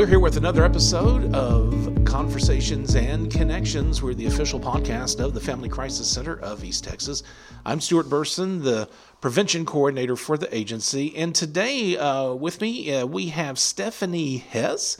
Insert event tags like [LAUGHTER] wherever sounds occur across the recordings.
we're here with another episode of Conversations and Connections. We're the official podcast of the Family Crisis Center of East Texas. I'm Stuart Burson, the prevention coordinator for the agency. And today uh, with me, uh, we have Stephanie Hess.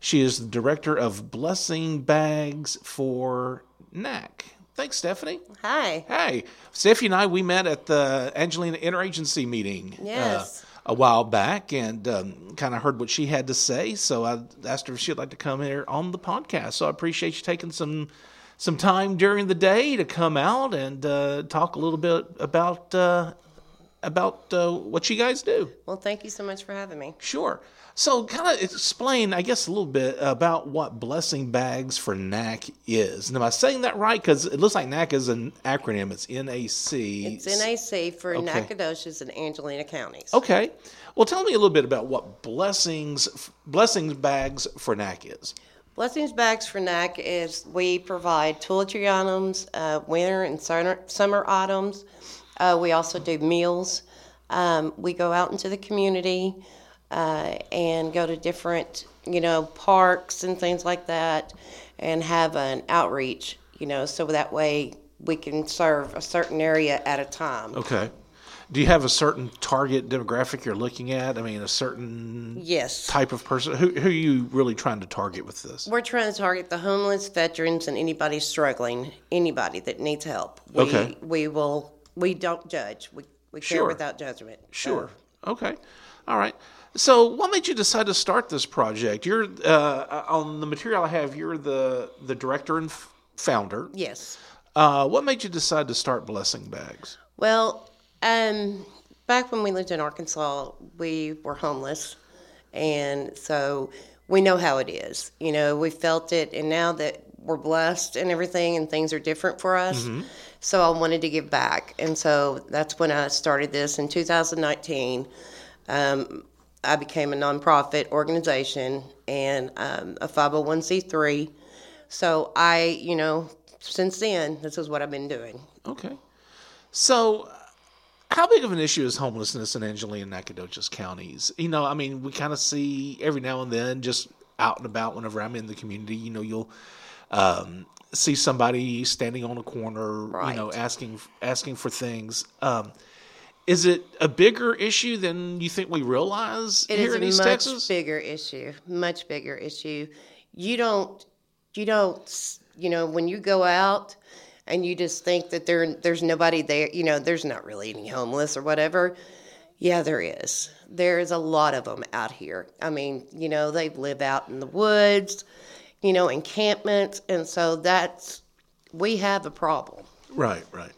She is the director of Blessing Bags for NAC. Thanks, Stephanie. Hi. Hey, Stephanie and I, we met at the Angelina Interagency meeting. uh, Yes. A while back and um, kind of heard what she had to say. So I asked her if she'd like to come here on the podcast. So I appreciate you taking some some time during the day to come out and uh, talk a little bit about uh, about uh, what you guys do. Well, thank you so much for having me. Sure. So, kind of explain, I guess, a little bit about what Blessing Bags for NAC is. And am I saying that right? Because it looks like NAC is an acronym. It's NAC. It's NAC for Okay. Nacogdoches and Angelina counties. Okay. Well, tell me a little bit about what Blessings Blessings Bags for NAC is. Blessings Bags for NAC is we provide toiletry items, uh, winter and summer, summer items. Uh, we also do meals. Um, we go out into the community uh, and go to different, you know, parks and things like that and have an outreach, you know, so that way we can serve a certain area at a time. Okay. Do you have a certain target demographic you're looking at? I mean, a certain Yes. type of person. Who, who are you really trying to target with this? We're trying to target the homeless, veterans, and anybody struggling, anybody that needs help. We, Okay. We will. We don't judge. We we care Sure. without judgment. Sure. Okay. All right. So, what made you decide to start this project? You're uh, on the material I have. You're the the director and f- founder. Yes. Uh, what made you decide to start Blessing Bags? Well, um, back when we lived in Arkansas, we were homeless, and so we know how it is. You know, we felt it, and now that we're blessed and everything, and things are different for us. So I wanted to give back, and so that's when I started this in 2019. Um, I became a nonprofit organization and um, a 501c3. So I, you know, since then, this is what I've been doing. Okay. So, how big of an issue is homelessness in Angelina and Nacogdoches counties? You know, I mean, we kind of see every now and then, just out and about whenever I'm in the community, you know, you'll um, see somebody standing on a corner, you know, asking asking for things. Um, is it a bigger issue than you think we realize It here is in a much Texas? bigger issue, much bigger issue. You don't, you don't, you know, when you go out and you just think that there, there's nobody there, you know, there's not really any homeless or whatever. Yeah, there is. There is a lot of them out here. I mean, you know, they live out in the woods, you know, encampments, and so that's we have a problem. Right, right.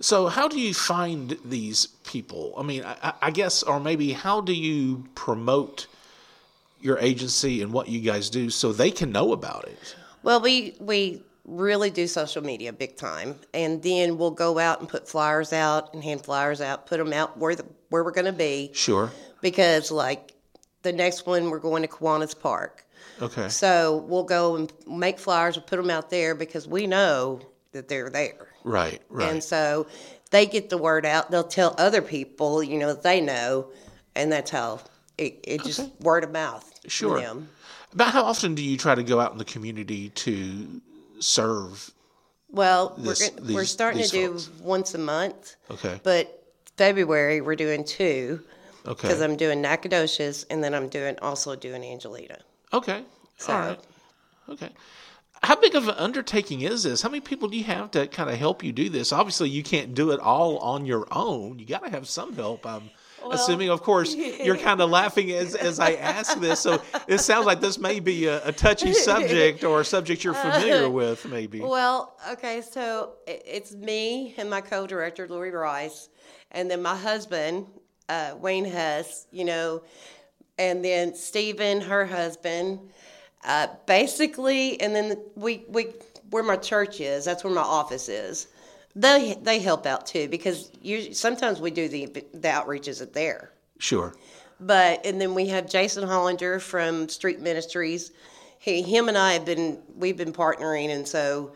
So, how do you find these people? I mean, I, I- guess, or maybe how do you promote your agency and what you guys do so they can know about it? Well, we we really do social media big time, and then we'll go out and put flyers out and hand flyers out, put them out where the where we're going to be, Sure. because like the next one we're going to Kiwanis Park, Okay. so we'll go and make flyers and put them out there because we know that they're there, Right, right. and so they get the word out. They'll tell other people, you know, that they know, and that's how it, it just word of mouth. Sure. them. About how often do you try to go out in the community to serve? Well, This- we're gonna, we're starting these to do once a month. Okay. But February we're doing two Okay. because I'm doing Nacogdoches and then I'm doing also doing Angelina. Okay. So- All right. Okay. How big of an undertaking is this? How many people do you have to kind of help you do this? Obviously, you can't do it all on your own. You got to have some help. I'm assuming, of course, you're [LAUGHS] kind of laughing as, as I ask this. So it sounds like this may be a, a touchy subject or a subject you're familiar [LAUGHS] with, maybe. Well, okay, so it's me and my co-director Lori Rice, and then my husband uh, Wayne Hess, you know, and then Stephen, her husband, uh, basically, and then we we where my church is, that's where my office is. They they help out too because you sometimes we do the the outreaches at there. Sure. But and then we have Jason Hollander from Street Ministries. He him and I have been we've been partnering and so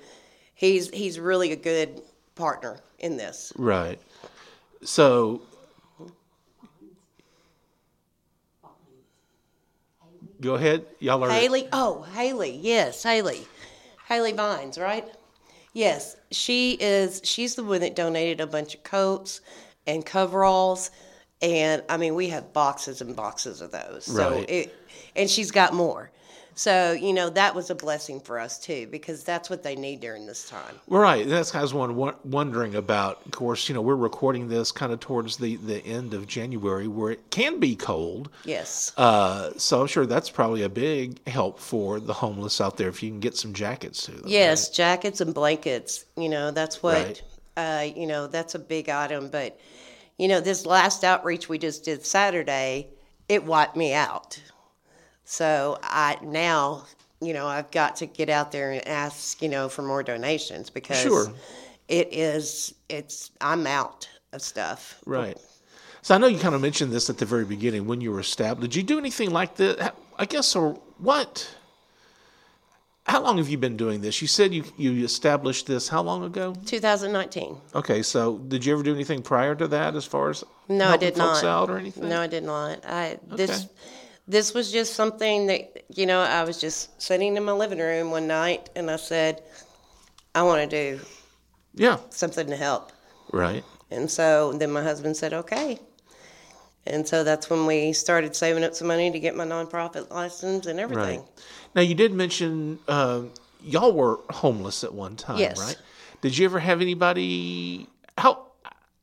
he's he's really a good partner in this. Right. So Go ahead. Y'all are Haley. Oh, Haley. Yes, Haley. Haley Vines, right? Yes, she is. She's the one that donated a bunch of coats and coveralls, and I mean, we have boxes and boxes of those. So Right. it, and she's got more. So you know that was a blessing for us too, because that's what they need during this time. Right. That's kind of what I was wondering about. Of course, you know, we're recording this kind of towards the, the end of January where it can be cold. Yes. Uh, so I'm sure that's probably a big help for the homeless out there if you can get some jackets to them. Yes, jackets and blankets. You know, that's what, Right. uh, you know, that's a big item. But, you know, this last outreach we just did Saturday, it wiped me out. So I now, you know, I've got to get out there and ask, you know, for more donations because Sure. it is, it's, I'm out of stuff. Right. So I know you kind of mentioned this at the very beginning when you were established. Did you do anything like this? I guess, or what? How long have you been doing this? You said you, you established this how long ago? 2019. Okay, so did you ever do anything prior to that as far as No, I did folks not. out or anything? No, I did not. I Okay. this was just something that you know I was just sitting in my living room one night and I said, I want to do Yeah, something to help. right. And so then my husband said, okay. And so that's when we started saving up some money to get my nonprofit license and everything. Right. Now you did mention uh, y'all were homeless at one time, Yes. right? Did you ever have anybody?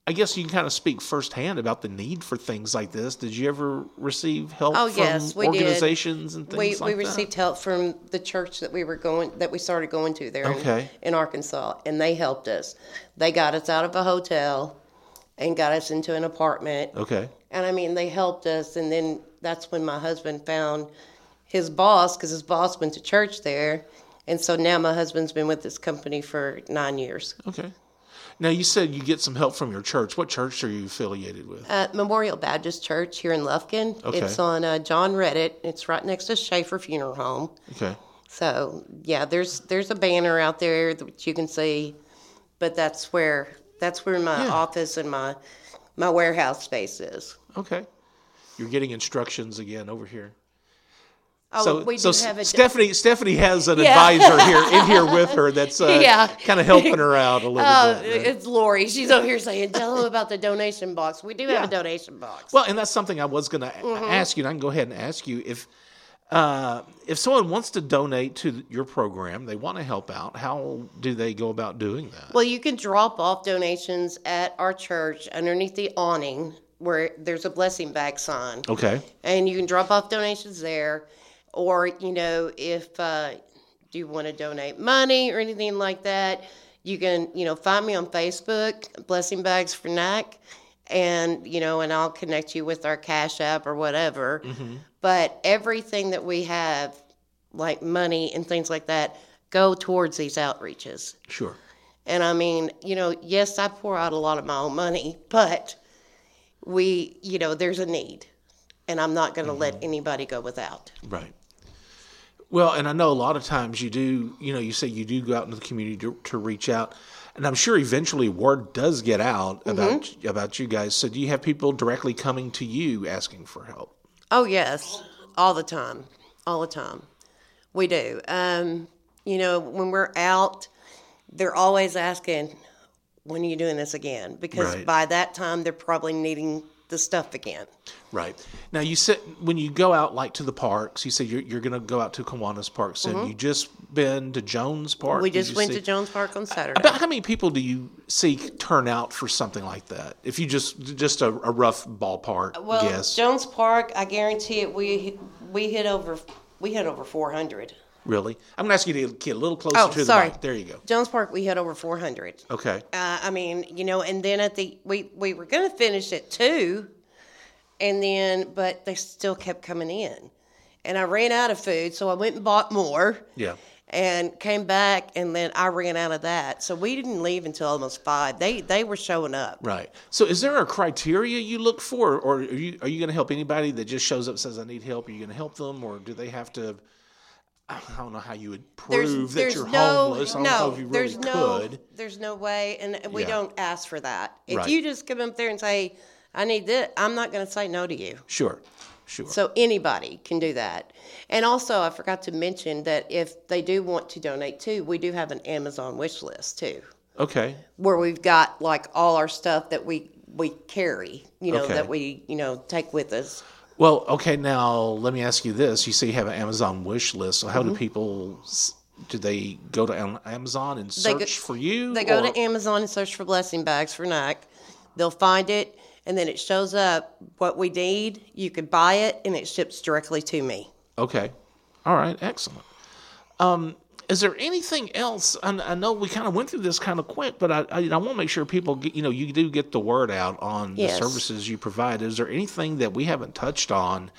I guess you can kind of speak firsthand about the need for things like this. Did you ever receive help Oh, from yes, we did. organizations and things We, like that? we that? received help from the church that we were going that we started going to there in- in, Arkansas, and they helped us. They got us out of a hotel and got us into an apartment. Okay. And I mean, they helped us, and then that's when my husband found his boss because his boss went to church there, and so now my husband's been with this company for nine years. Okay. Now you said you get some help from your church. What church are you affiliated with? At Memorial Baptist Church here in Lufkin. Okay. It's on uh, John Redditt. It's right next to Schaefer Funeral Home. Okay. So yeah, there's there's a banner out there that you can see, but that's where that's where my Yeah. office and my my warehouse space is. Okay. You're getting instructions again over here. Oh, so, we so have a Stephanie Stephanie has an Yeah. advisor here in here with her that's uh, Yeah. kind of helping her out a little Oh, bit. right? it's Lori. She's over here saying, "Tell them about the donation box." We do Yeah. have a donation box. Well, and that's something I was going to Mm-hmm. ask you, and I can go ahead and ask you if uh, if someone wants to donate to your program, they want to help out. How do they go about doing that? Well, you can drop off donations at our church underneath the awning where there's a blessing bag sign. Okay. and you can drop off donations there or you know if uh, you want to donate money or anything like that you can you know find me on facebook blessing bags for nac and you know and i'll connect you with our cash app or whatever but everything that we have like money and things like that go towards these outreaches Sure. and I mean, you know, yes, I pour out a lot of my own money, but we, you know, there's a need. And I'm not going to let anybody go without. Right. Well, and I know a lot of times you do, you know, you say you do go out into the community to, to reach out, and I'm sure eventually word does get out about about you guys. So, do you have people directly coming to you asking for help? Oh, yes, all the time. All the time. We do. Um, you know, when we're out, they're always asking, when are you doing this again? Because Right. by that time, they're probably needing the stuff again. Right. Now, you said when you go out like to the parks, you said you're, you're going to go out to Kiwanis Park soon. You just been to Jones Park? Mm-hmm. We just went see- to Jones Park on Saturday. About how many people do you see turn out for something like that? If you just just a, a rough ballpark Well, guess, Jones Park, I guarantee it. We we hit over we hit over four hundred. Really? I'm going to ask you to get a little closer Oh, to the sorry. mic. There you go. Jones Park, we hit over four hundred. Okay. Uh, I mean, you know, and then at the we we were going to finish at two, and then but they still kept coming in, and I ran out of food, so I went and bought more. Yeah. And came back, and then I ran out of that. So we didn't leave until almost five. They they were showing up. Right. So, is there a criteria you look for, or are you are you going to help anybody that just shows up and says I need help? Are you going to help them, or do they have to? I don't know how you would prove that you're homeless. I don't no, know if you really there's no, could. there's no way, and we Yeah. don't ask for that. If Right. you just come up there and say, "I need this," I'm not going to say no to you. Sure, Sure. So anybody can do that. And also, I forgot to mention that if they do want to donate too, we do have an Amazon wish list too, Okay. where we've got like all our stuff that we we carry, you know, Okay. that we you know take with us. Well, okay. Now let me ask you this: You say you have an Amazon wish list. So how Mm-hmm. do people? Do they go to Amazon and search go- for you? They go or- to Amazon and search for blessing bags for NAC. They'll find it, and then it shows up what we need. You could buy it, and it ships directly to me. Okay. All right. Excellent. Um, is there anything else? I, I know we kind of went through this kind of quick, but I, I, I want to make sure people, get, you know, you do get the word out on Yes. the services you provide. Is there anything that we haven't touched on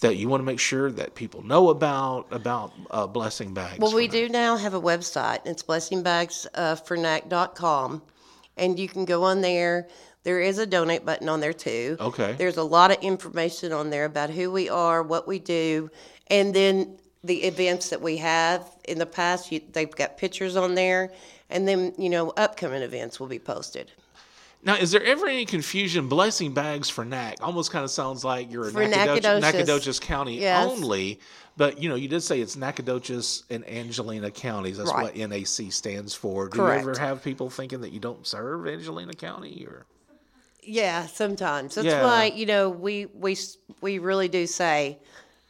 that you want to make sure that people know about about uh, blessing bags? Well, we that? do now have a website. It's blessingbagsfornac.com, and you can go on there. There is a donate button on there too. Okay. There's a lot of information on there about who we are, what we do, and then the events that we have in the past. You, they've got pictures on there, and then you know upcoming events will be posted. Now, is there ever any confusion? Blessing bags for NAC almost kind of sounds like you're in For Nacogdoches, Nacogdoches. Nacogdoches County Yes. only. But you know, you did say it's Nacogdoches and Angelina counties. That's Right. what NAC stands for. Do Correct. you ever have people thinking that you don't serve Angelina County, or Yeah, sometimes. That's Yeah. why you know we we we really do say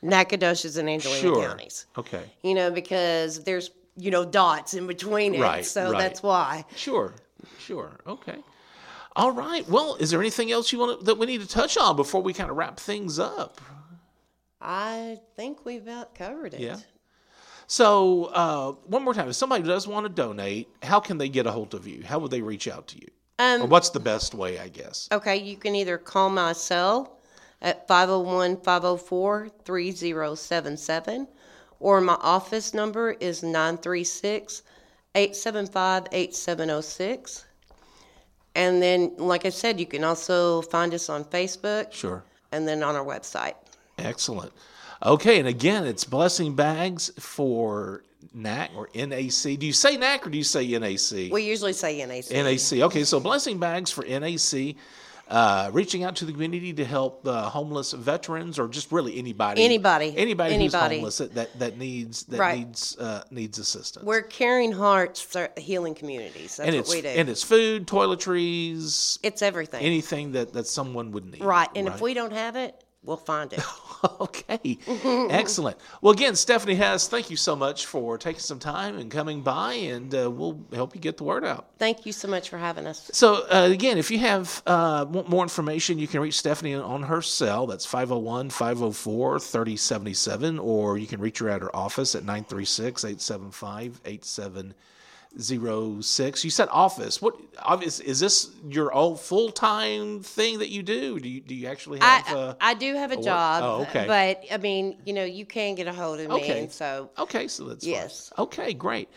Nacogdoches and Angelina sure? counties. Okay, you know, because there's, you know, dots in between it. Right, so right. that's why. sure, sure. Okay. All right. Well, is there anything else you want to, that we need to touch on before we kind of wrap things up? I think we've about covered it. Yeah. So, uh, one more time, if somebody does want to donate, how can they get a hold of you? How would they reach out to you? Um, or what's the best way, I guess? Okay, you can either call my cell at 501 504 3077, or my office number is 936 875 8706. And then, like I said, you can also find us on Facebook Sure. and then on our website. Excellent. Okay, and again, it's blessing bags for NAC or NAC. Do you say NAC or do you say NAC? We usually say NAC. NAC. Okay, so blessing bags for NAC. Uh, reaching out to the community to help uh, homeless veterans or just really anybody, Anybody. anybody, Anybody. who's homeless that, that, needs that Right. needs uh, needs assistance. We're caring hearts for healing communities. That's and what we do. and it's food, toiletries, it's everything. anything that, that someone would need. right. And if we don't have it, we'll find it. [LAUGHS] okay, excellent. Well, again, Stephanie Hess, thank you so much for taking some time and coming by, and uh, we'll help you get the word out. Thank you so much for having us. So, uh, again, if you have uh, more information, you can reach Stephanie on her cell. That's 501 504 3077, or you can reach her at her office at 936 875 8706. You said office. What obvious is this your old full time thing that you do? Do you, do you actually have I, uh, I do have a work- job, oh, okay. but I mean, you know, you can get a hold of me, Okay. and so Okay, so that's fine. Yes. Okay, great.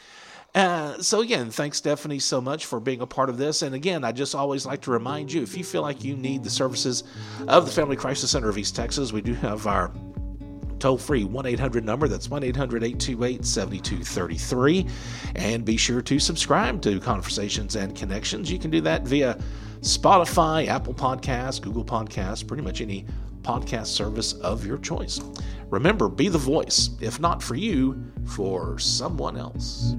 Uh, so again, thanks Stephanie so much for being a part of this. And again, I just always like to remind you if you feel like you need the services of the Family Crisis Center of East Texas, we do have our toll free 1 800 number. That's 1 800 828 7233. And be sure to subscribe to Conversations and Connections. You can do that via Spotify, Apple Podcasts, Google Podcasts, pretty much any podcast service of your choice. Remember, be the voice, if not for you, for someone else.